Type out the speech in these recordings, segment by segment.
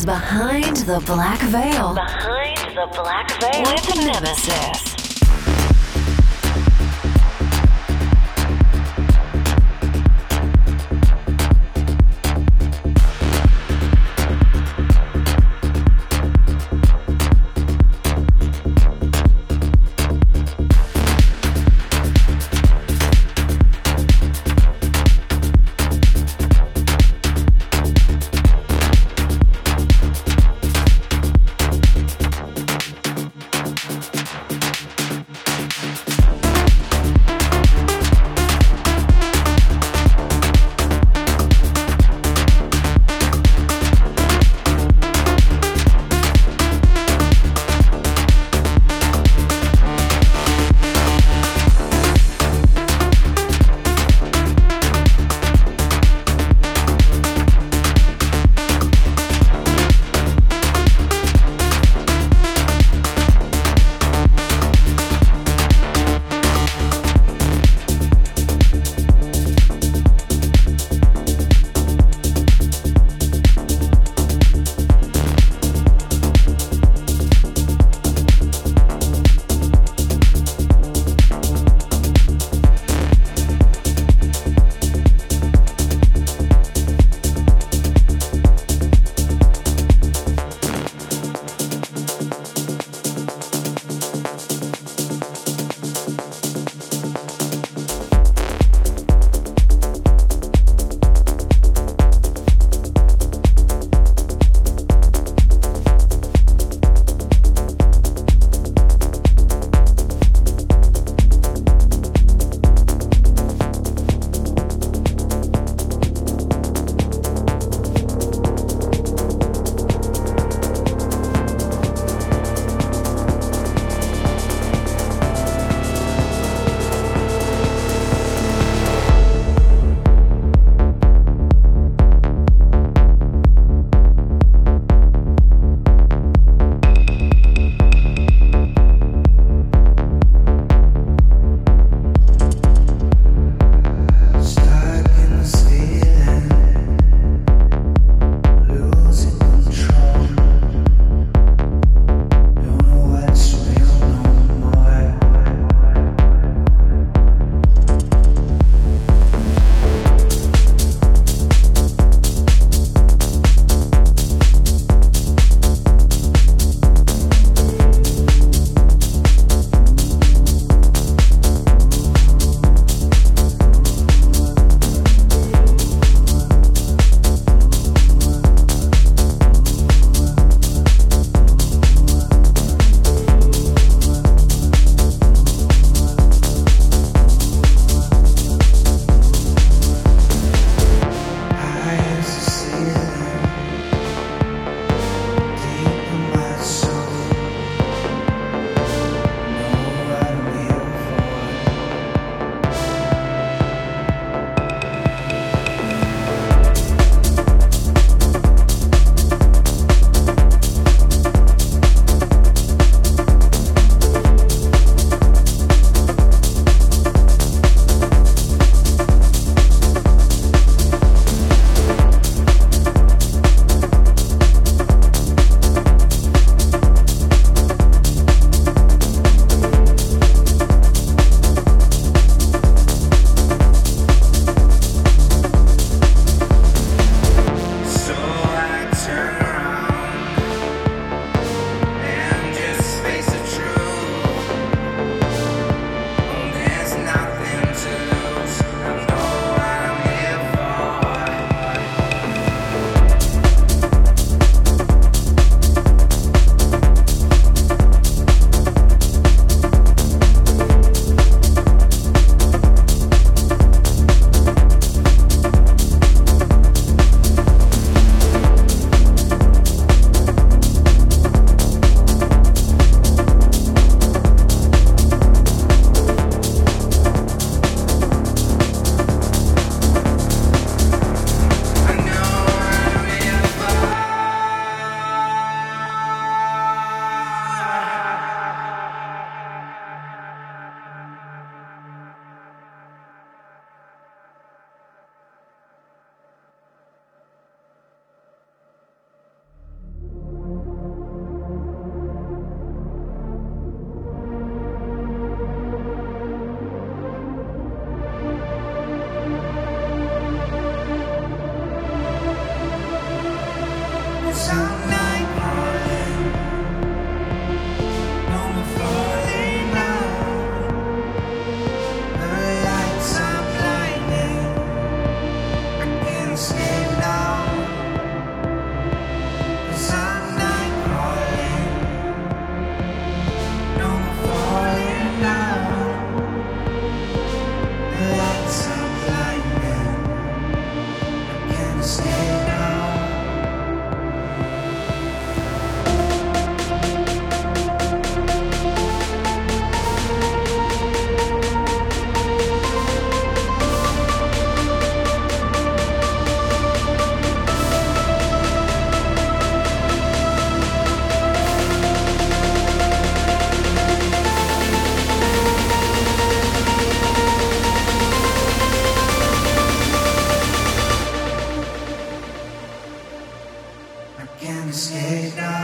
Is Behind the Black Veil Behind the Black Veil with Nemesis. escape now.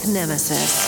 With Nemesis.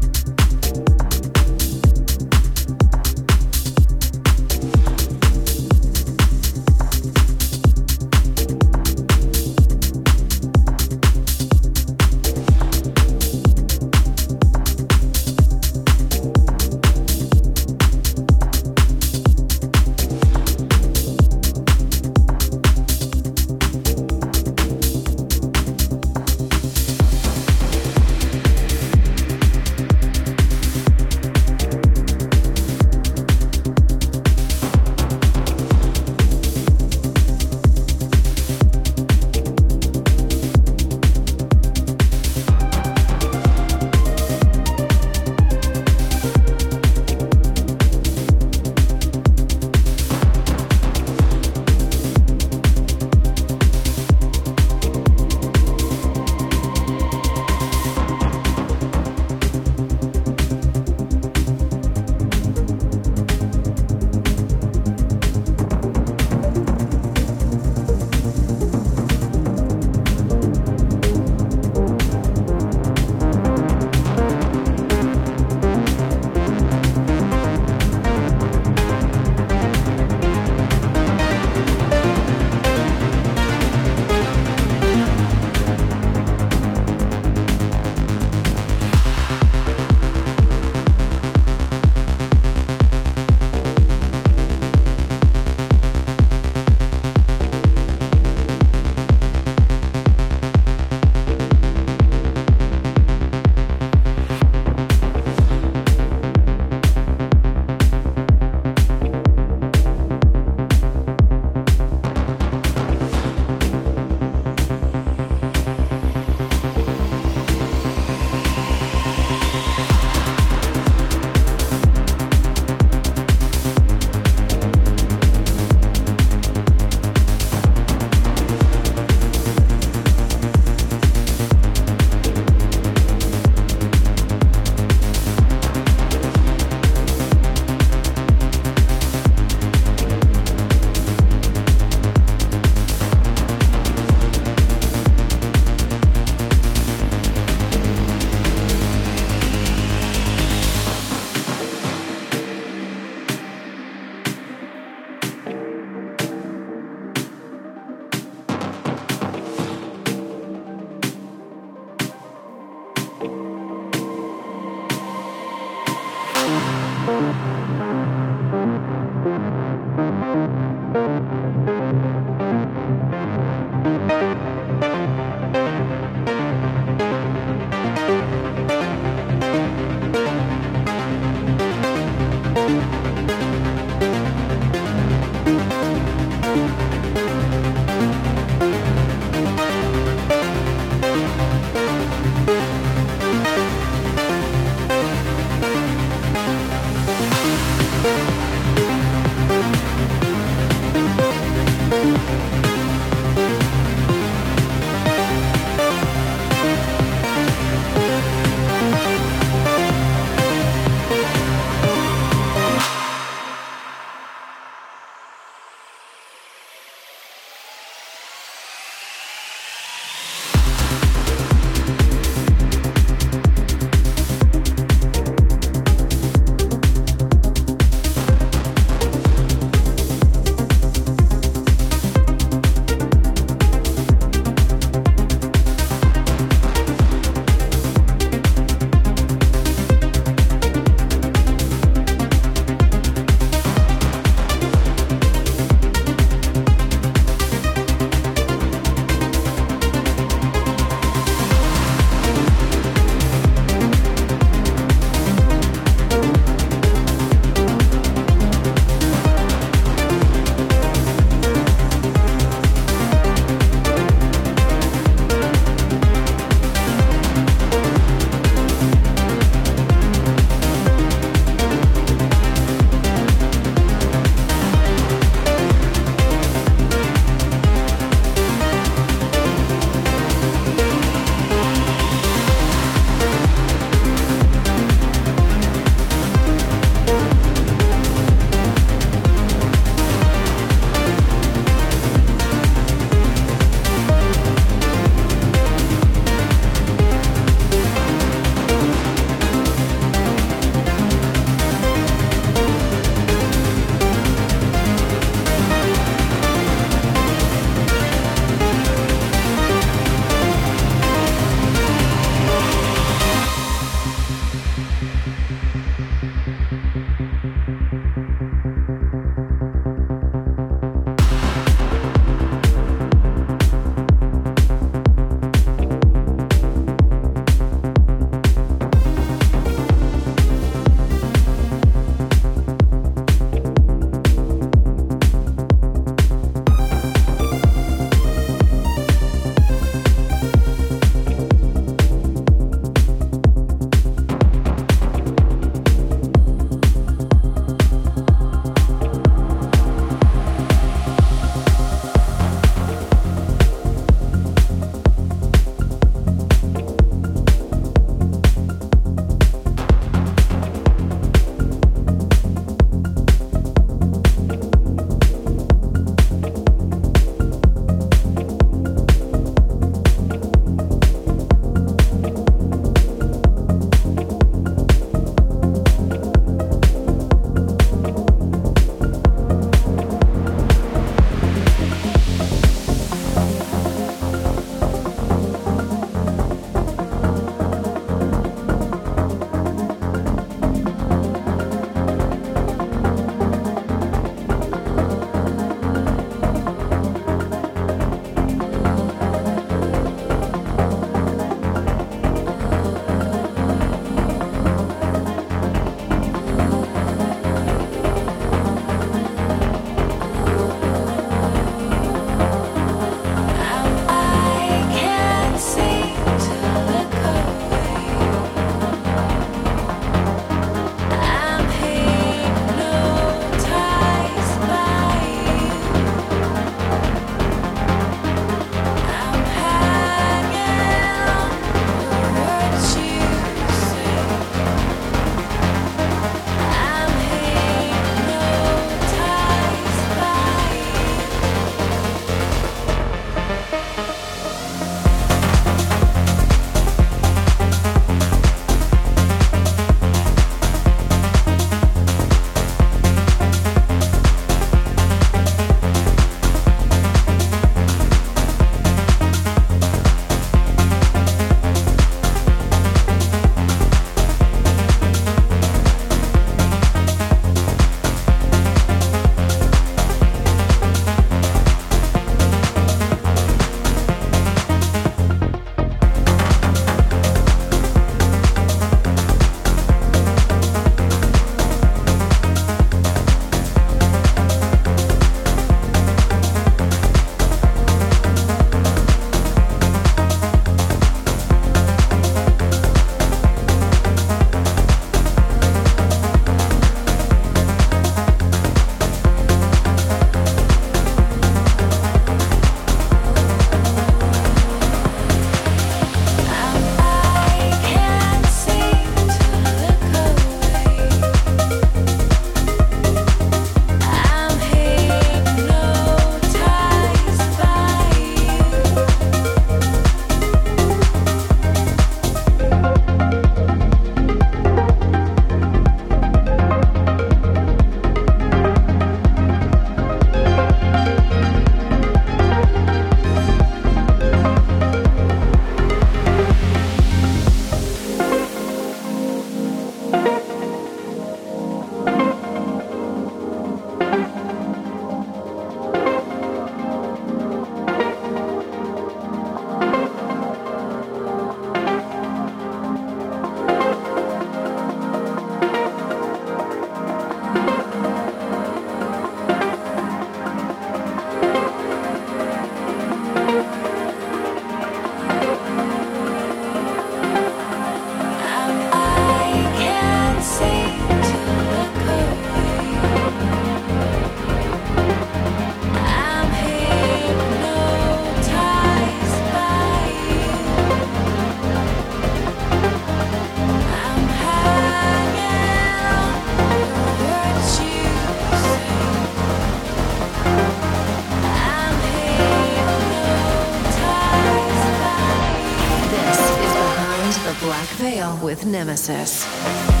With Nemesis.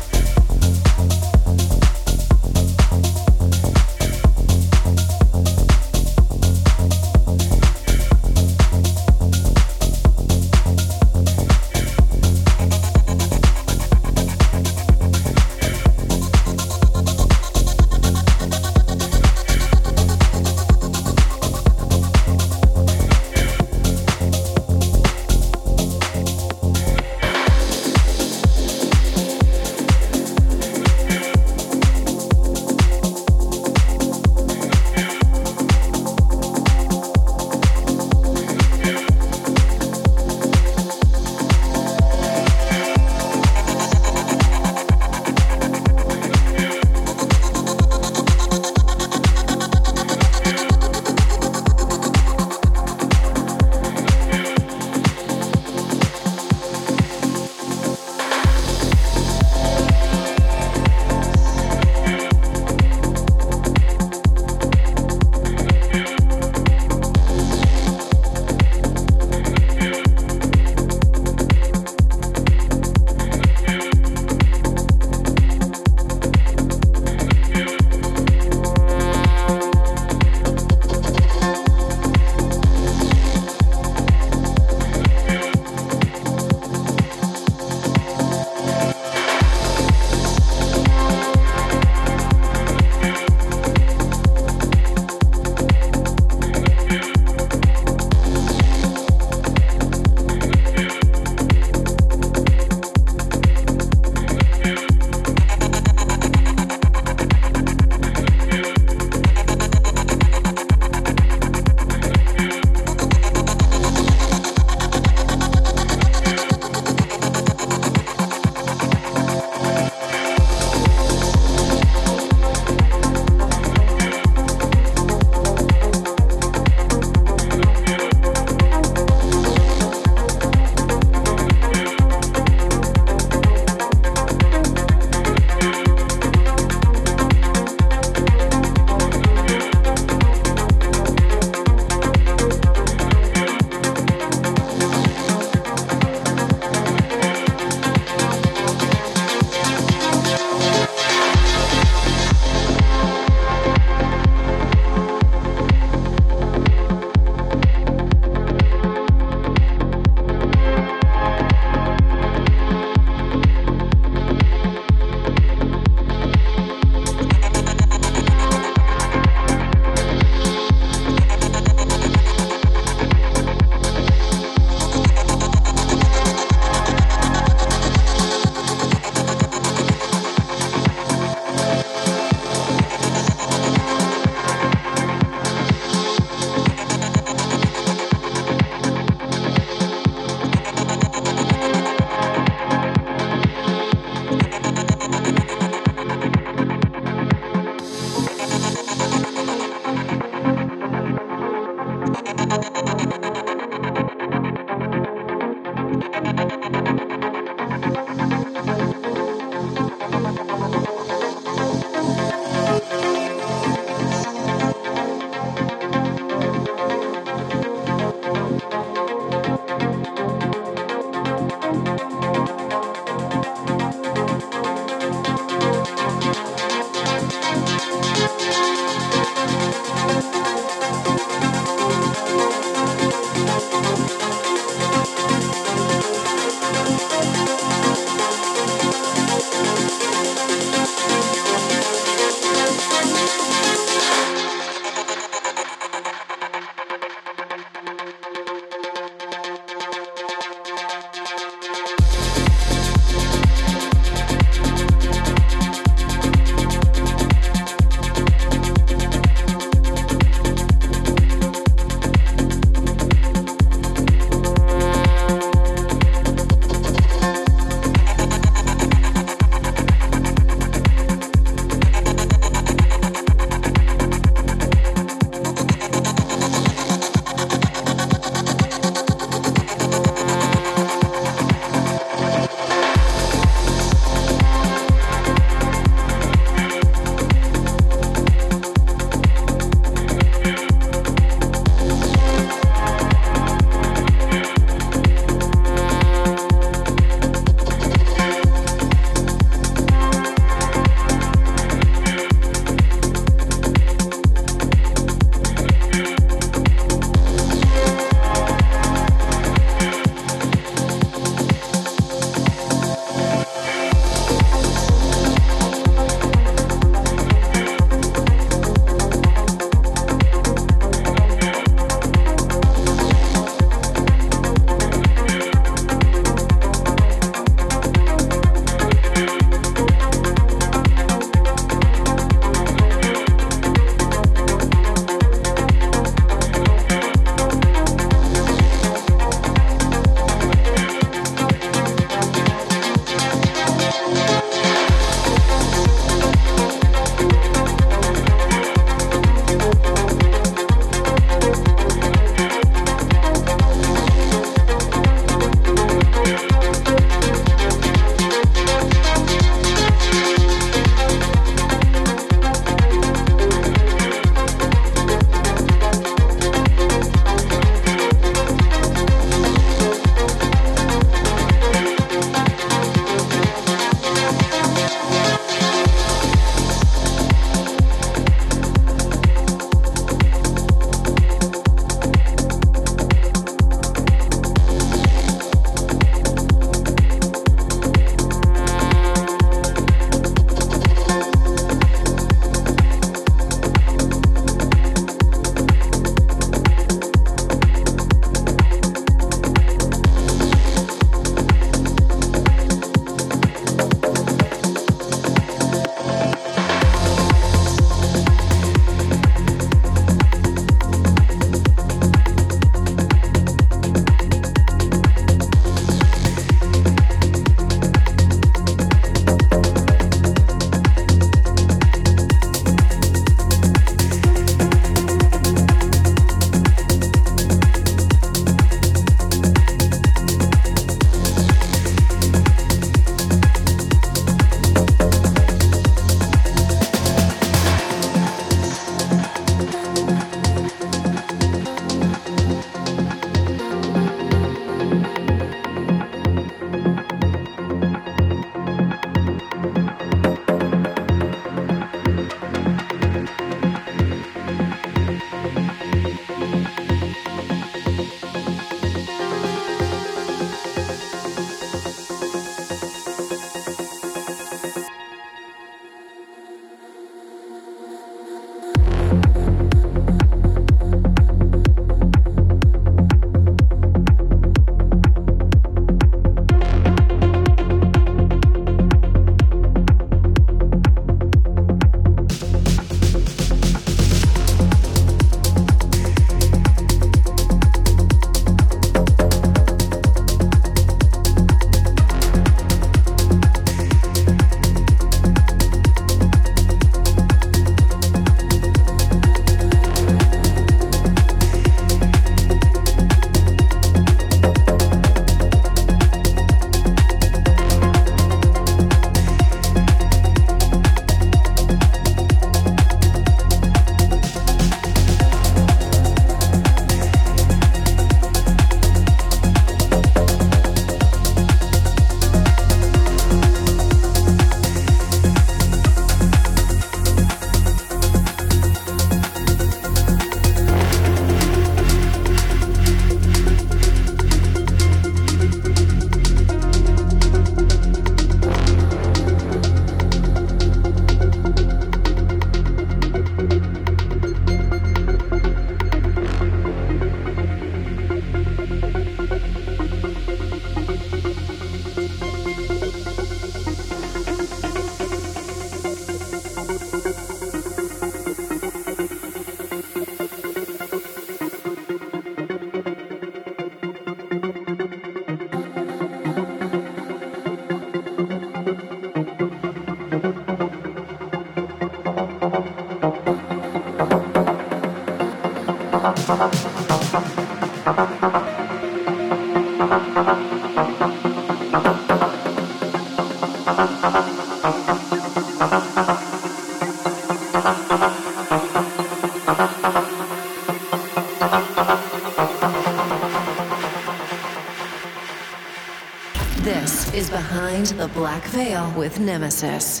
Black Veil with Nemesis.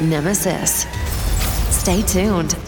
Nemesis. Stay tuned.